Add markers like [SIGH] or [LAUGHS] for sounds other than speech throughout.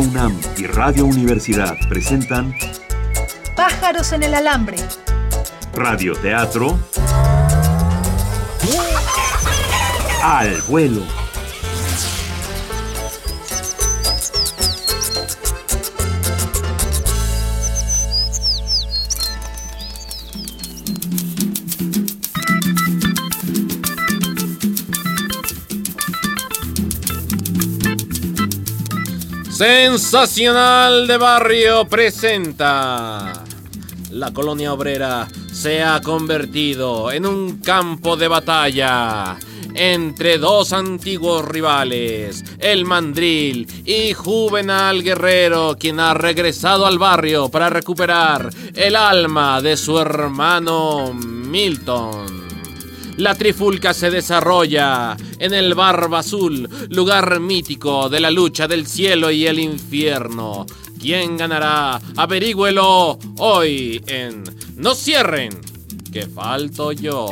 UNAM y Radio Universidad presentan Pájaros en el alambre. Radio Teatro Al vuelo. Sensacional de Barrio presenta. La colonia obrera se ha convertido en un campo de batalla entre dos antiguos rivales, el mandril y Juvenal Guerrero, quien ha regresado al barrio para recuperar el alma de su hermano Milton. La trifulca se desarrolla en el Barba Azul, lugar mítico de la lucha del cielo y el infierno. ¿Quién ganará? Averígüelo hoy en No cierren, que falto yo.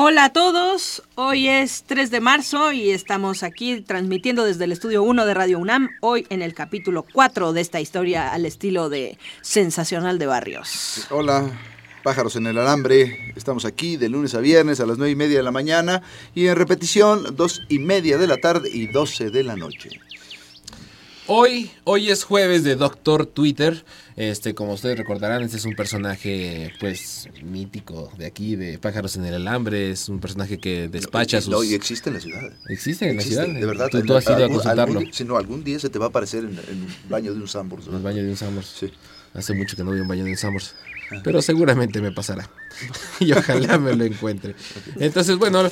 Hola a todos, hoy es 3 de marzo y estamos aquí transmitiendo desde el estudio 1 de Radio UNAM, hoy en el capítulo 4 de esta historia al estilo de Sensacional de Barrios. Hola, pájaros en el alambre, estamos aquí de lunes a viernes a las 9 y media de la mañana y en repetición 2 y media de la tarde y 12 de la noche. Hoy, hoy es jueves de Doctor Twitter. Este, como ustedes recordarán, este es un personaje, pues, mítico de aquí, de Pájaros en el Alambre. Es un personaje que despacha sus. No, y existe en la ciudad. Existe en la Existe, ciudad. De verdad. Tú, tú has ido a consultarlo. algún- si no, algún día se te va a aparecer en, en un baño de un Sambors. En el baño de un Summers. Sí. Hace mucho que no a un baño de un Summers. Pero seguramente me pasará. [LAUGHS] [LAUGHS] y ojalá me lo encuentre. Entonces, bueno,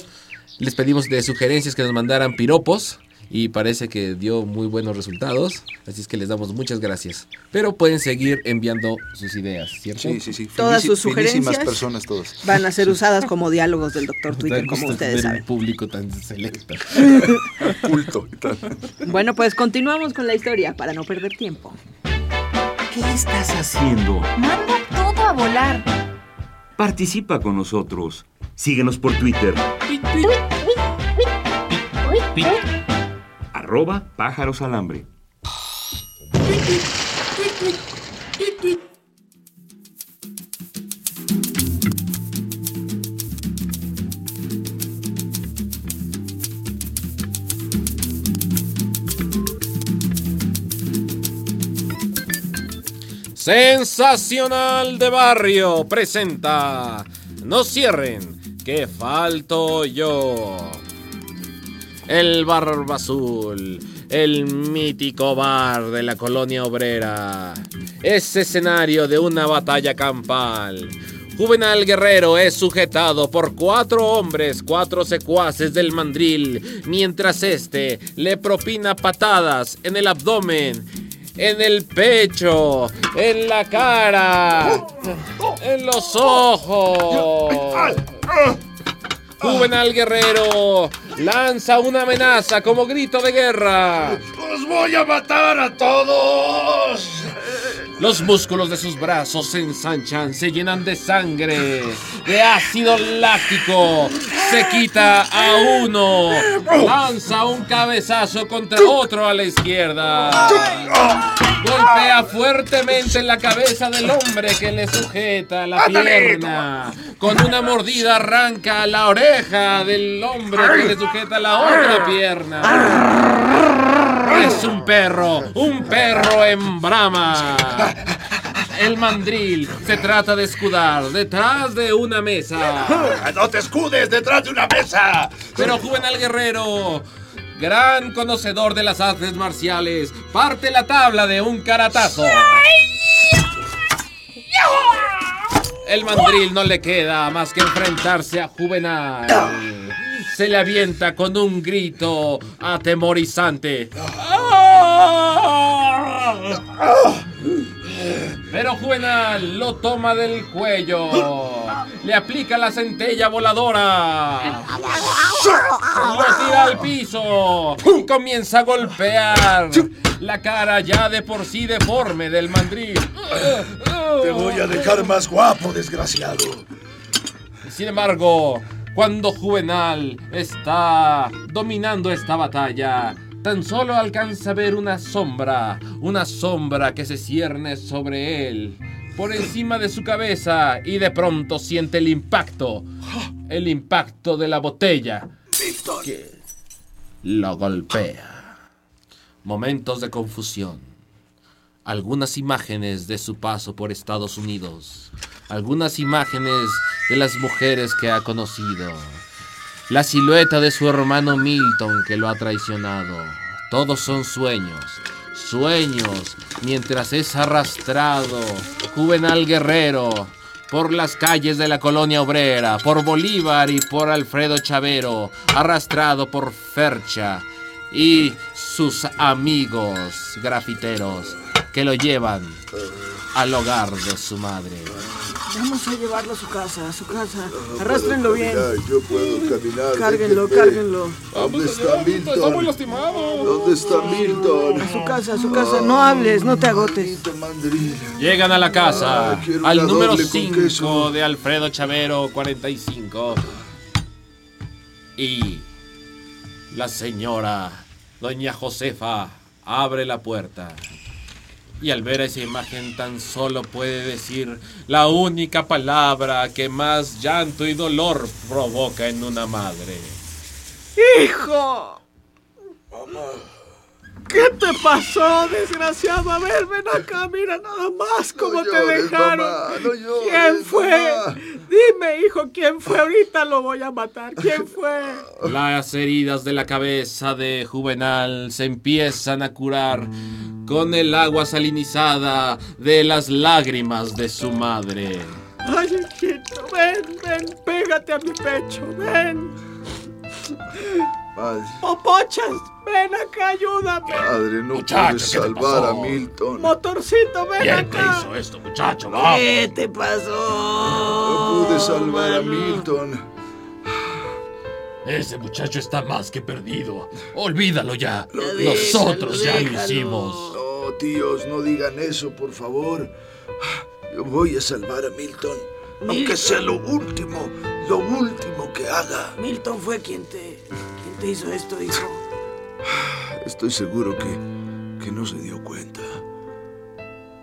les pedimos de sugerencias que nos mandaran piropos. Y parece que dio muy buenos resultados. Así es que les damos muchas gracias. Pero pueden seguir enviando sus ideas, ¿cierto? Sí, sí, sí. Todas sus sugerencias. personas todas. Van a ser usadas como diálogos del Doctor [LAUGHS] Twitter, como ustedes saben. un público tan selecto. [LAUGHS] Culto y [LAUGHS] tal. Bueno, pues continuamos con la historia para no perder tiempo. ¿Qué estás haciendo? Manda todo a volar. Participa con nosotros. Síguenos por Twitter. Arroba pájaros alambre. Sensacional de Barrio presenta. No cierren, que falto yo. El Barba Azul, el mítico bar de la colonia obrera. Es escenario de una batalla campal. Juvenal Guerrero es sujetado por cuatro hombres, cuatro secuaces del mandril, mientras este le propina patadas en el abdomen, en el pecho, en la cara, en los ojos. Juvenal Guerrero lanza una amenaza como grito de guerra. ¡Los voy a matar a todos! Los músculos de sus brazos se ensanchan, se llenan de sangre, de ácido láctico. Se quita a uno, lanza un cabezazo contra otro a la izquierda. Golpea fuertemente en la cabeza del hombre que le sujeta la pierna. Con una mordida arranca la oreja del hombre que le sujeta la otra pierna. Es un perro, un perro en brama. El mandril se trata de escudar detrás de una mesa. [LAUGHS] ¡No te escudes detrás de una mesa! Pero Juvenal Guerrero, gran conocedor de las artes marciales, parte la tabla de un caratazo. El mandril no le queda más que enfrentarse a Juvenal. Se le avienta con un grito atemorizante. Pero Juvenal lo toma del cuello. Le aplica la centella voladora. Lo tira al piso y comienza a golpear. la cara ya de por sí deforme del mandril. Te voy a dejar más guapo, desgraciado. Sin embargo, cuando Juvenal está dominando esta batalla, tan solo alcanza a ver una sombra, una sombra que se cierne sobre él, por encima de su cabeza, y de pronto siente el impacto, el impacto de la botella que lo golpea. Momentos de confusión. Algunas imágenes de su paso por Estados Unidos. Algunas imágenes de las mujeres que ha conocido. La silueta de su hermano Milton que lo ha traicionado. Todos son sueños. Sueños mientras es arrastrado, juvenal guerrero, por las calles de la colonia obrera, por Bolívar y por Alfredo Chavero, arrastrado por Fercha y sus amigos grafiteros que lo llevan al hogar de su madre. Vamos a llevarlo a su casa, a su casa. Arrastrenlo bien. Yo puedo caminar. Cárguenlo, cárguenlo. ¿Dónde está Milton? lastimado. ¿Dónde está Milton? A su casa, a su casa. No hables, no te agotes. Llegan a la casa, Ah, al número doble con 5 queso. de Alfredo Chavero 45. Y la señora, doña Josefa, abre la puerta. Y al ver esa imagen tan solo puede decir la única palabra que más llanto y dolor provoca en una madre. ¡Hijo! ¿Qué te pasó, desgraciado? A ver, ven acá, mira nada más cómo No te dejaron. mamá, no llores, ¿Quién fue? mamá. Dime, hijo, ¿quién fue? Ahorita lo voy a matar. ¿Quién fue? Las heridas de la cabeza de Juvenal se empiezan a curar con el agua salinizada de las lágrimas de su madre. Ay, hijito, ven, ven, pégate a mi pecho, ven. Popochas, ven acá, ayúdame. madre, no Muchacho, puedes ¿qué te salvar a? Milton. Motorcito, ven ¿Quién te acá. hizo esto, muchacho? Vamos. ¿Qué te pasó? No pude salvar a? Milton. Ese muchacho está más que perdido. Olvídalo ya. Nosotros ya lo hicimos. No, tíos, no digan eso, por favor. Yo voy a salvar a Milton. Aunque sea lo último, lo último que haga. Milton fue quien te, quien te hizo esto, hijo. Estoy seguro que, que no se dio cuenta.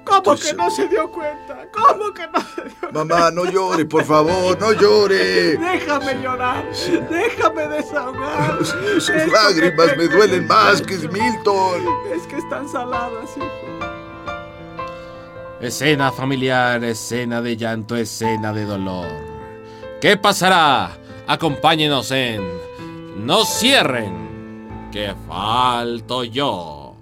¿Cómo Estoy que no se dio cuenta? ¿Cómo que no se dio cuenta? Mamá, no llore, por favor, no llore. Déjame llorar, déjame desahogar. Sus Esto lágrimas me tengo duelen en más que Milton. Es que están saladas, hijo. Escena familiar, escena de llanto, escena de dolor. ¿Qué pasará? Acompáñenos en No cierren, que falto yo.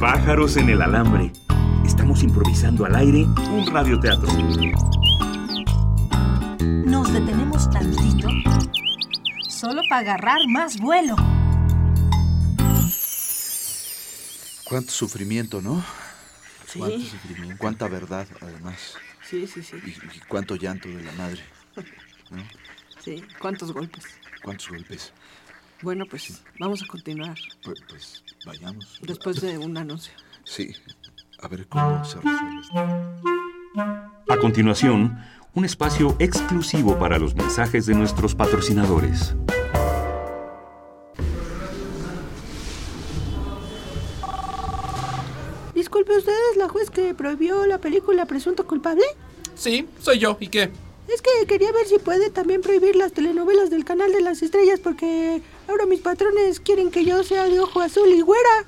Pájaros en el alambre. Estamos improvisando al aire un radioteatro. Nos detenemos tantito solo para agarrar más vuelo. Cuánto sufrimiento, ¿no? Cuánto Sí, sufrimiento. Cuánta verdad, además. sí, sí, sí. Y, y cuánto llanto de la madre. Sí, ¿cuántos golpes? Cuántos golpes. Bueno, pues vamos a continuar Pues, pues vayamos. después de un anuncio. Sí. A ver cómo se resuelve esto. A continuación, un espacio exclusivo para los mensajes de nuestros patrocinadores. Disculpe usted, ¿es la juez que prohibió la película Presunto Culpable? Sí, soy yo. ¿Y qué? Es que quería ver si puede también prohibir las telenovelas del canal de las estrellas porque ahora mis patrones quieren que yo sea de ojo azul y güera.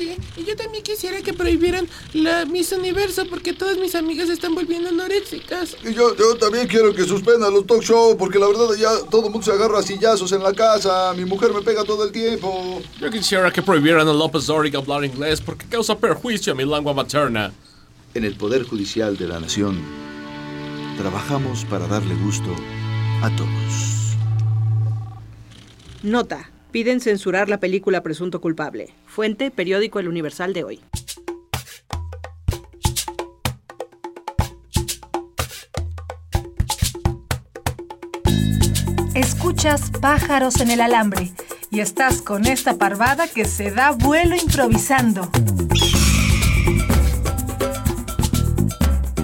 Y yo también quisiera que prohibieran la Miss Universo porque todas mis amigas se están volviendo anoréxicas. Y yo, yo también quiero que suspendan los talk show porque la verdad ya todo el mundo se agarra a sillazos en la casa. Mi mujer me pega todo el tiempo. Yo quisiera que prohibieran a López Dóriga hablar inglés porque causa perjuicio a mi lengua materna. En el Poder Judicial de la Nación trabajamos para darle gusto a todos. Nota. Piden censurar la película Presunto Culpable. Fuente, periódico El Universal de hoy. Escuchas pájaros en el alambre y estás con esta parvada que se da vuelo improvisando.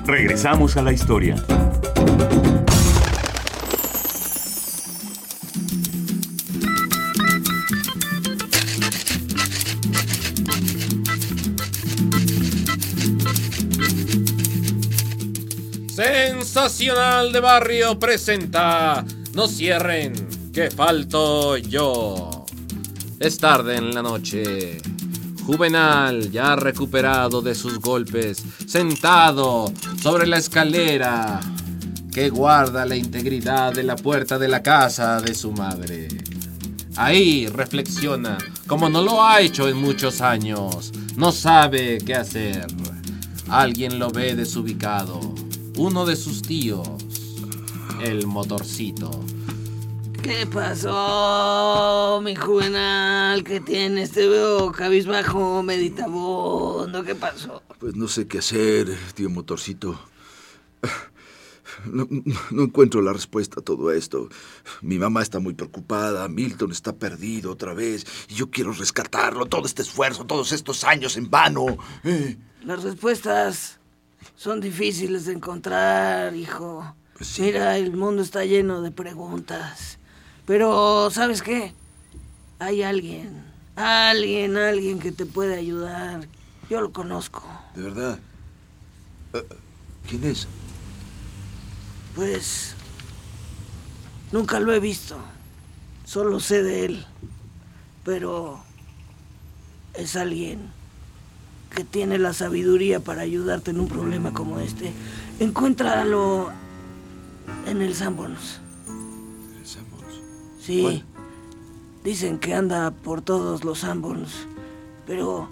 Regresamos a la historia. Sensacional de Barrio presenta No cierren, que falto yo. Es tarde en la noche. Juvenal, ya recuperado de sus golpes, sentado sobre la escalera que guarda la integridad de la puerta de la casa de su madre. Ahí reflexiona, como no lo ha hecho en muchos años, no sabe qué hacer. Alguien lo ve desubicado, uno de sus tíos, el motorcito. ¿Qué pasó, mi juvenal? ¿Qué tienes? Te veo cabizbajo, meditabundo. ¿Qué pasó? Pues no sé qué hacer, tío Motorcito. No, no encuentro la respuesta a todo esto. Mi mamá está muy preocupada, Milton está perdido otra vez, y yo quiero rescatarlo. Todo este esfuerzo, todos estos años en vano. Eh, Las respuestas son difíciles de encontrar, hijo. Pues sí. Mira, el mundo está lleno de preguntas. Pero, ¿sabes qué? Hay alguien, alguien, alguien que te puede ayudar. Yo lo conozco. ¿De verdad? Eh, ¿Quién es? Pues... Nunca lo he visto. Solo sé de él. Pero... Es alguien que tiene la sabiduría para ayudarte en un problema como este. Encuéntralo en el Sanborns. Sanborns. Sí. ¿Cuál? Dicen que anda por todos los Sanborns. Pero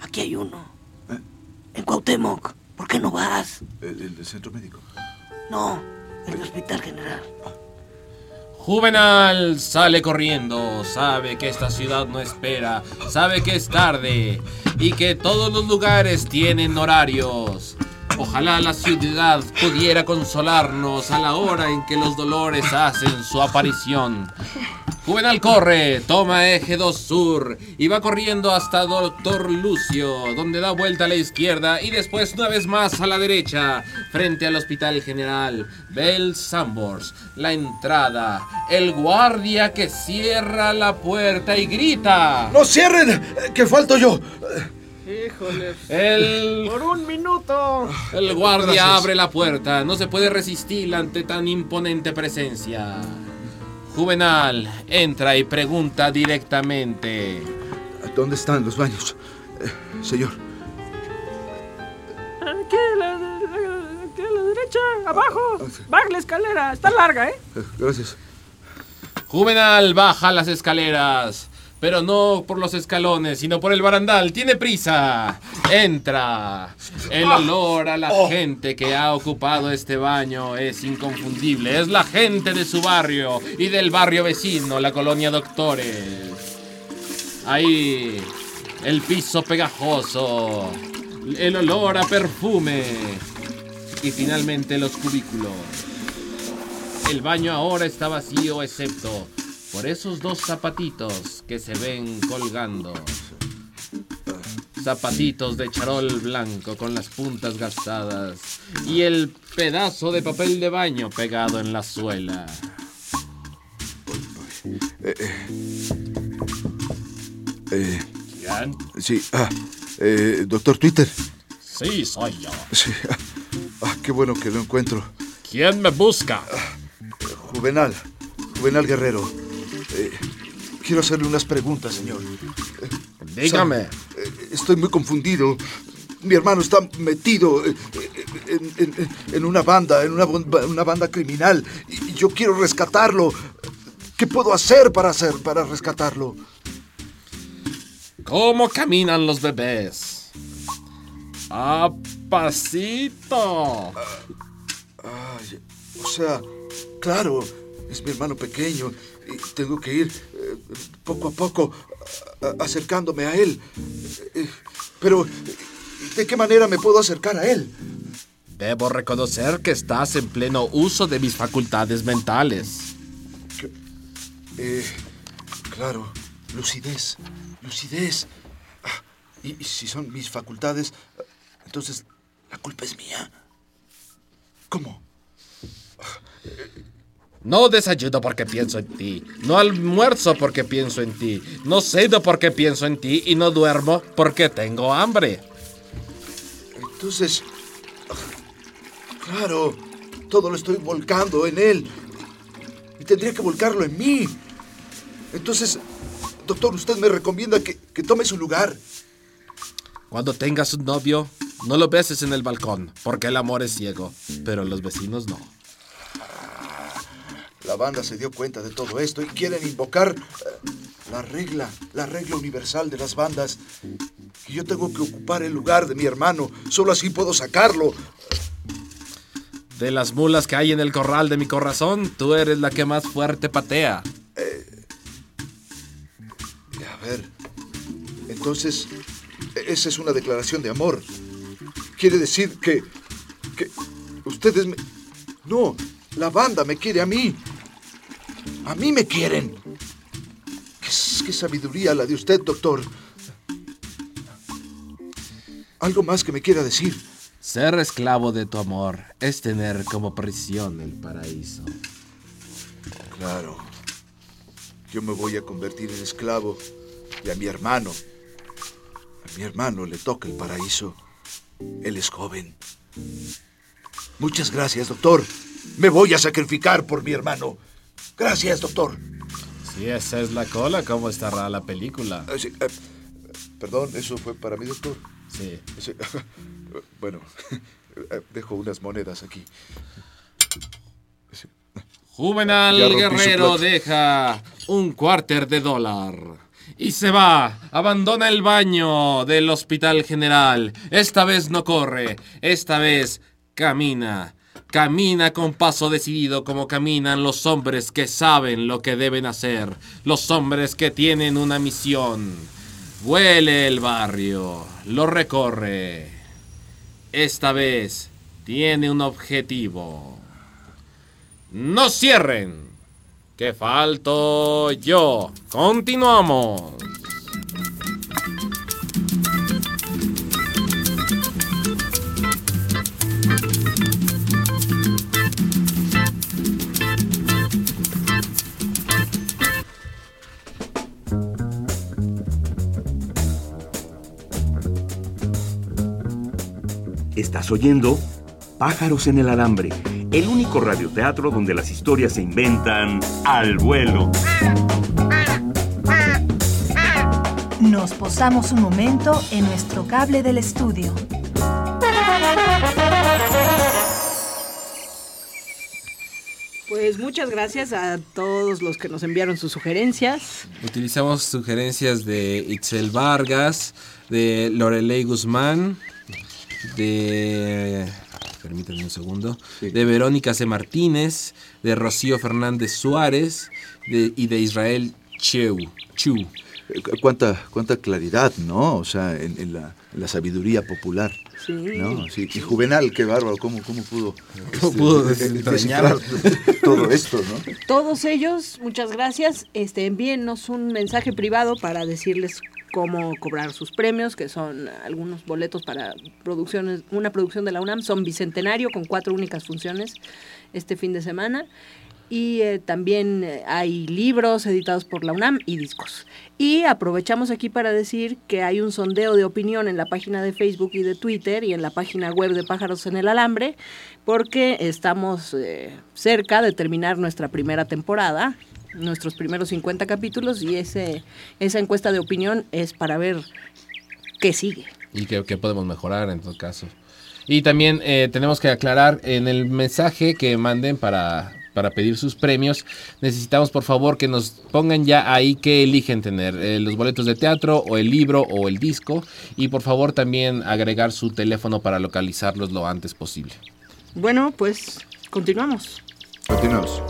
aquí hay uno. ¿Eh? En Cuauhtémoc. ¿Por qué no vas? ¿El, el del centro médico? No, el Hospital General. Juvenal sale corriendo, sabe que esta ciudad no espera, sabe que es tarde y que todos los lugares tienen horarios. Ojalá la ciudad pudiera consolarnos a la hora en que los dolores hacen su aparición. Juvenal corre, toma eje 2 sur y va corriendo hasta Doctor Lucio, donde da vuelta a la izquierda y después una vez más a la derecha, frente al Hospital General. Ve el Sambors, la entrada, el guardia que cierra la puerta y grita. ¡No cierren! ¡Que falto yo! El, ¡Por un minuto! el guardia abre la puerta, no se puede resistir ante tan imponente presencia. Juvenal entra y pregunta directamente. ¿Dónde están los baños? Eh, señor, Aquí a la, aquí a la derecha, abajo. Baja la escalera, está larga, ¿eh? eh, gracias. Juvenal baja las escaleras, pero no por los escalones, sino por el barandal. Tiene prisa. Entra. El olor a la gente que ha ocupado este baño es inconfundible. Es la gente de su barrio y del barrio vecino, la colonia Doctores. Ahí, el piso pegajoso, el olor a perfume y finalmente los cubículos. El baño ahora está vacío excepto por esos dos zapatitos que se ven colgando. Zapatitos de charol blanco con las puntas gastadas y el pedazo de papel de baño pegado en la suela. Eh, ¿Quién? sí, ah, eh, doctor Twitter. Sí, soy yo. Sí, ah, ah, qué bueno que lo encuentro. ¿Quién me busca? Juvenal, Juvenal Guerrero. Eh, quiero hacerle unas preguntas, señor. Dígame. Eh, Estoy muy confundido. Mi hermano está metido eh, en, en- en una banda, en una, banda criminal. Y yo quiero rescatarlo. ¿Qué puedo hacer para hacer para rescatarlo? ¿Cómo caminan los bebés? A pasito. Ay, o sea, claro, es mi hermano pequeño tengo que ir eh, poco a poco a- acercándome a él. Eh, pero, ¿de qué manera me puedo acercar a él? Debo reconocer que estás en pleno uso de mis facultades mentales. Eh, claro, lucidez, lucidez. Ah, y, y si son mis facultades, entonces la culpa es mía. ¿Cómo? No desayuno porque pienso en ti. No almuerzo porque pienso en ti. No cedo porque pienso en ti. Y no duermo porque tengo hambre. Entonces, ah, claro, todo lo estoy volcando en él. Y tendría que volcarlo en mí. Entonces, doctor, usted me recomienda que, que tome su lugar. Cuando tengas un novio, no lo beses en el balcón, porque el amor es ciego, pero los vecinos no. La banda se dio cuenta de todo esto y quieren invocar eh, la regla, la regla universal de las bandas. Yo tengo que ocupar el lugar de mi hermano. Solo así puedo sacarlo. De las mulas que hay en el corral de mi corazón, tú eres la que más fuerte patea. A ver, entonces, e- esa es una declaración de amor. Quiere decir que, que ustedes me... No, la banda me quiere a mí. A mí me quieren. ¿Qué, sabiduría la de usted, doctor? Algo más que me quiera decir. Ser esclavo de tu amor es tener como prisión el paraíso. Claro. Yo me voy a convertir en esclavo y a mi hermano. A mi hermano le toca el paraíso. Él es joven. Muchas gracias, doctor. Me voy a sacrificar por mi hermano. Gracias, doctor. Si esa es la cola, ¿cómo estará la película? Eh, sí, eh, perdón, eso fue para mí, doctor. Sí. Sí, [LAUGHS] bueno, [LAUGHS] eh, dejo unas monedas aquí. Sí. Juvenal Guerrero deja un cuarter de dólar. Y se va, abandona el baño del Hospital General. Esta vez no corre, esta vez camina. Camina con paso decidido como caminan los hombres que saben lo que deben hacer. Los hombres que tienen una misión. Huele el barrio, lo recorre. Esta vez tiene un objetivo. No cierren. Que falto yo. Continuamos. Estás oyendo Pájaros en el Alambre, el único radioteatro donde las historias se inventan al vuelo. Nos posamos un momento en nuestro cable del estudio. Pues muchas gracias a todos los que nos enviaron sus sugerencias. Utilizamos sugerencias de Itzel Vargas, de Lorelei Guzmán, de. Permítanme un segundo. De Verónica C. Martínez, de Rocío Fernández Suárez de- y de Israel Cheu. Chu. Eh, cu- Cuánta, cuánta claridad, ¿no? O sea, en, en la, en la sabiduría popular. Sí. ¿no? Sí, y Juvenal, qué bárbaro, ¿cómo, cómo pudo, ¿Cómo pudo desentrañar? descifrar todo esto, ¿no? Todos ellos, muchas gracias. Este, envíennos un mensaje privado para decirles cómo cobrar sus premios, que son algunos boletos para producciones, una producción de la UNAM, son Bicentenario con cuatro únicas funciones este fin de semana. Y eh, también eh, hay libros editados por la UNAM y discos. Y aprovechamos aquí para decir que hay un sondeo de opinión en la página de Facebook y de Twitter y en la página web de Pájaros en el Alambre, porque estamos eh, cerca de terminar nuestra primera temporada, nuestros primeros 50 capítulos, y ese, esa encuesta de opinión es para ver qué sigue. y que, que podemos mejorar en todo caso. Y también eh, tenemos que aclarar en el mensaje que manden para, para pedir sus premios, necesitamos por favor que nos pongan ya ahí qué eligen tener, eh, los boletos de teatro o el libro o el disco y por favor también agregar su teléfono para localizarlos lo antes posible. Bueno, pues continuamos. Continuamos.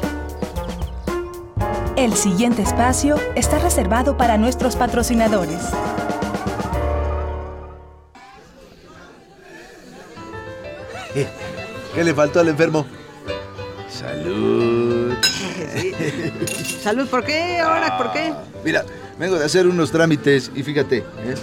El siguiente espacio está reservado para nuestros patrocinadores. ¿Qué le faltó al enfermo? Salud. Sí. Salud, ¿por qué? Ahora, ¿por qué? Mira, vengo de hacer unos trámites y fíjate, ¿eh?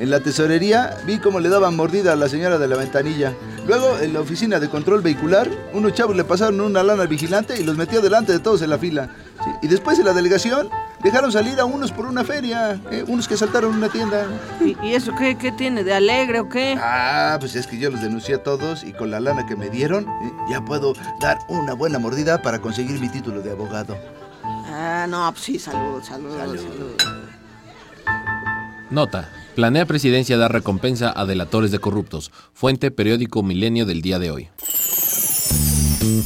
en la tesorería vi cómo le daban mordida a la señora de la ventanilla. Luego, en la oficina de control vehicular, unos chavos le pasaron una lana al vigilante y los metió delante de todos en la fila. Sí, Y después en la delegación, dejaron salir a unos por una feria, ¿eh? unos que saltaron una tienda. ¿Y, y eso qué, qué tiene? ¿De alegre o qué? Ah, pues es que yo los denuncié a todos y con la lana que me dieron, ¿eh? ya puedo dar una buena mordida para conseguir mi título de abogado. Ah, no, pues sí, salud, salud, salud. Nota. Planea Presidencia dar recompensa a delatores de corruptos. Fuente Periódico Milenio del día de hoy.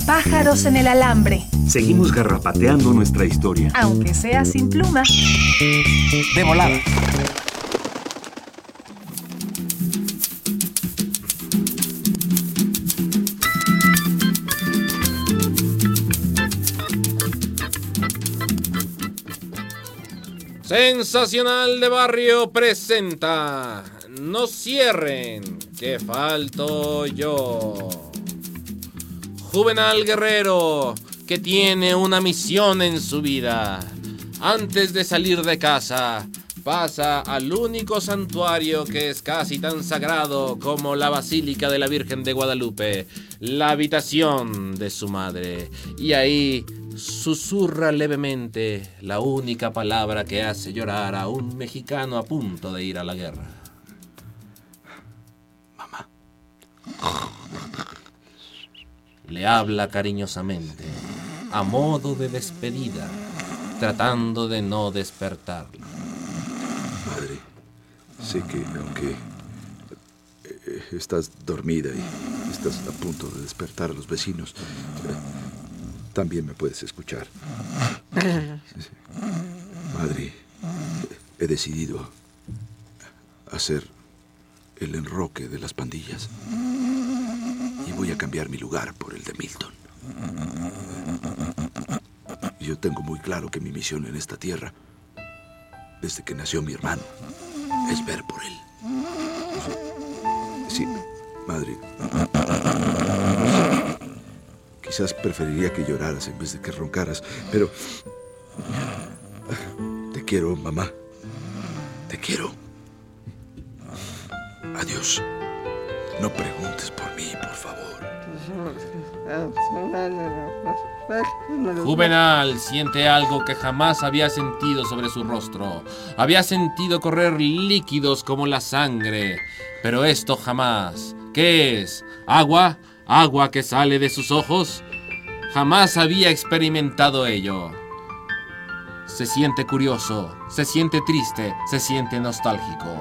Pájaros en el alambre, Seguimos garrapateando nuestra historia. aunque sea sin pluma. De volada. Sensacional de Barrio presenta. No cierren, que falto yo. Juvenal Guerrero, que tiene una misión en su vida. Antes de salir de casa, pasa al único santuario que es casi tan sagrado como la Basílica de la Virgen de Guadalupe, la habitación de su madre. Y ahí susurra levemente la única palabra que hace llorar a un mexicano a punto de ir a la guerra. Le habla cariñosamente, a modo de despedida, tratando de no despertarlo. Madre, sé que aunque eh, estás dormida y estás a punto de despertar a los vecinos, eh, también me puedes escuchar. Madre, he decidido hacer el enroque de las pandillas y voy a cambiar mi lugar por el de Milton. Yo tengo muy claro que mi misión en esta tierra, desde que nació mi hermano, es ver por él. Sí, madre. Quizás preferiría que lloraras en vez de que roncaras, pero... Te quiero, mamá. Te quiero. Adiós. No preguntes por mí, por favor. Juvenal siente algo que jamás había sentido sobre su rostro. Había sentido correr líquidos como la sangre. Pero esto jamás. ¿Qué es? ¿Agua? ¿Agua que sale de sus ojos? Jamás había experimentado ello. Se siente curioso, se siente triste, se siente nostálgico.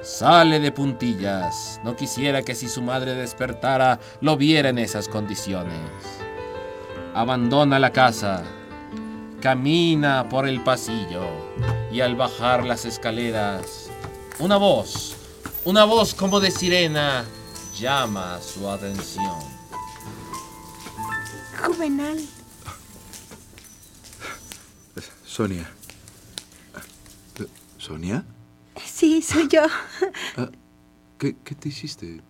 Sale de puntillas. No quisiera que si su madre despertara lo viera en esas condiciones. Abandona la casa. Camina por el pasillo. Y al bajar las escaleras, una voz, una voz como de sirena, llama su atención. Juvenal, Sonia. ¿Sonia? sí, soy yo. ¿Qué, qué te hiciste?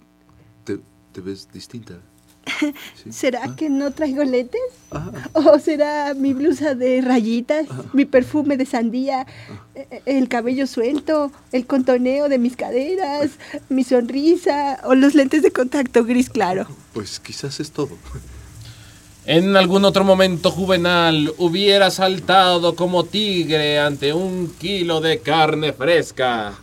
¿Te, te ves distinta? ¿Sí? ¿Será Ah, que no traigo lentes? ah, ¿O será mi blusa de rayitas, mi perfume de sandía, e- el cabello suelto, el contoneo de mis caderas, mi sonrisa o los lentes de contacto gris claro? Pues quizás es todo. En algún otro momento juvenal hubiera saltado como tigre ante un kilo de carne fresca.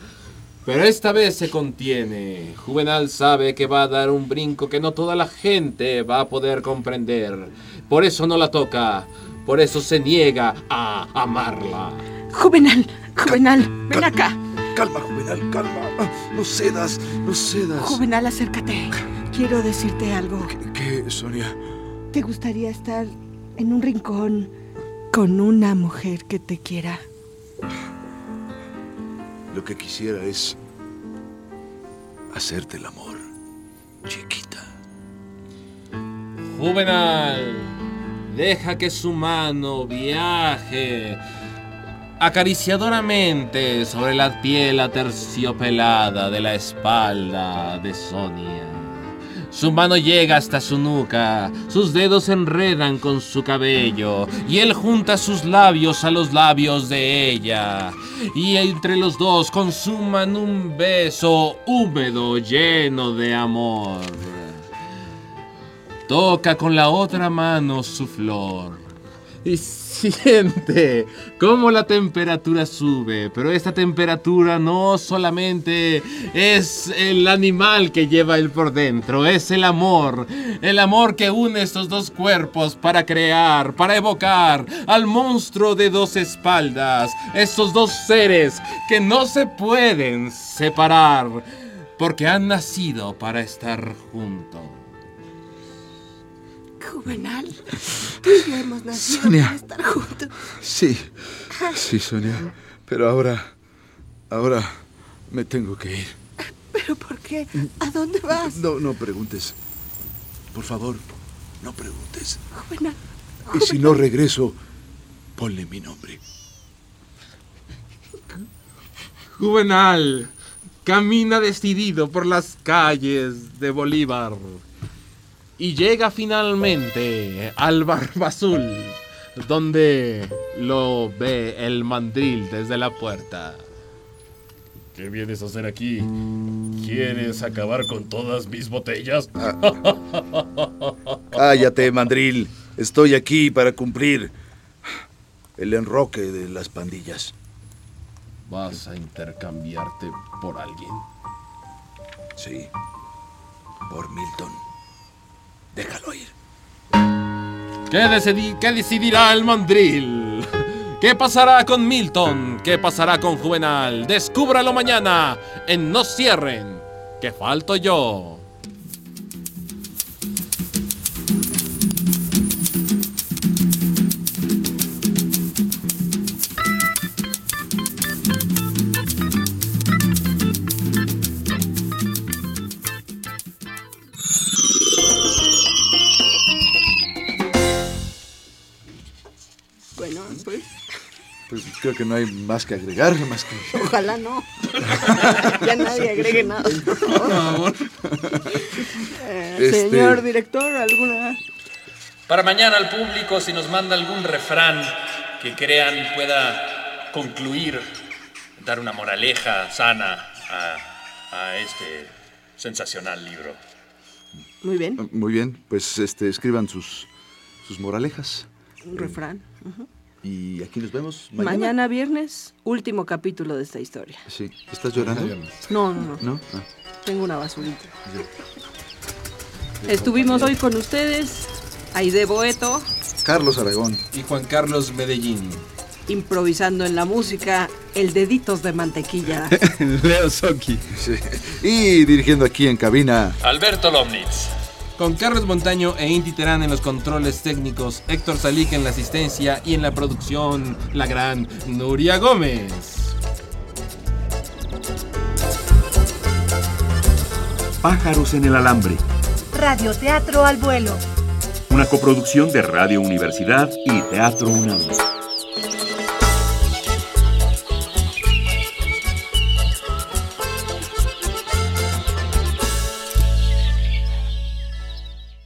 Pero esta vez se contiene. Juvenal sabe que va a dar un brinco que no toda la gente va a poder comprender. Por eso no la toca. Por eso se niega a amarla. Juvenal, Juvenal, ven acá. Calma, Juvenal, calma. Ah, No cedas, no cedas. Juvenal, acércate. Quiero decirte algo. ¿Qué, Sonia? ¿Te gustaría estar en un rincón con una mujer que te quiera? Lo que quisiera es hacerte el amor, chiquita. Juvenal, deja que su mano viaje acariciadoramente sobre la piel aterciopelada de la espalda de Sonia. Su mano llega hasta su nuca, sus dedos se enredan con su cabello y él junta sus labios a los labios de ella. Y entre los dos consuman un beso húmedo lleno de amor. Toca con la otra mano su flor. Y siente cómo la temperatura sube, pero esta temperatura no solamente es el animal que lleva él por dentro, es el amor, el amor que une estos dos cuerpos para crear, para evocar al monstruo de dos espaldas, estos dos seres que no se pueden separar porque han nacido para estar juntos. Juvenal, tú y yo hemos nacido Sonia. para estar juntos. Sí, sí, Sonia. Pero ahora, ahora me tengo que ir. ¿Pero por qué? ¿A dónde vas? No, no preguntes. Por favor, no preguntes. Juvenal, Y si no regreso, ponle mi nombre. Juvenal camina decidido por las calles de Bolívar y llega finalmente al Barba Azul, donde lo ve el mandril desde la puerta. ¿Qué vienes a hacer aquí? ¿Quieres acabar con todas mis botellas? [LAUGHS] Cállate, mandril. Estoy aquí para cumplir el enroque de las pandillas. ¿Vas a intercambiarte por alguien? Sí, por Milton. Déjalo ir. ¿Qué, decidi- qué decidirá el mandril? ¿Qué pasará con Milton? ¿Qué pasará con Juvenal? Descúbralo mañana en No Cierren, que falto yo. Creo que no hay más que agregar, más que... [LAUGHS] ojalá no. [LAUGHS] ya nadie agregue nada. Por favor. Eh, Este- Señor director, ¿alguna...? Para mañana al público, si nos manda algún refrán que crean pueda concluir, dar una moraleja sana a, a este sensacional libro. Muy bien, Muy bien, pues este, escriban sus, sus moralejas. un refrán. Ujú. Y aquí nos vemos mañana. Mañana viernes, último capítulo de esta historia. Sí. ¿Estás llorando? No, no, no. ¿No? Ah, Tengo una basurita. Estuvimos hoy con ustedes, Aide Boeto, Carlos Aragón. Y Juan Carlos Medellín. improvisando en la música, el deditos de mantequilla. [LAUGHS] Leo Soki. Sí. Y dirigiendo aquí en cabina. Alberto Lomnitz. Con Carlos Montaño e Inti Terán en los controles técnicos, Héctor Salic en la asistencia y en la producción, la gran Nuria Gómez. Pájaros en el alambre. Radioteatro al vuelo. Una coproducción de Radio Universidad y Teatro UNAM.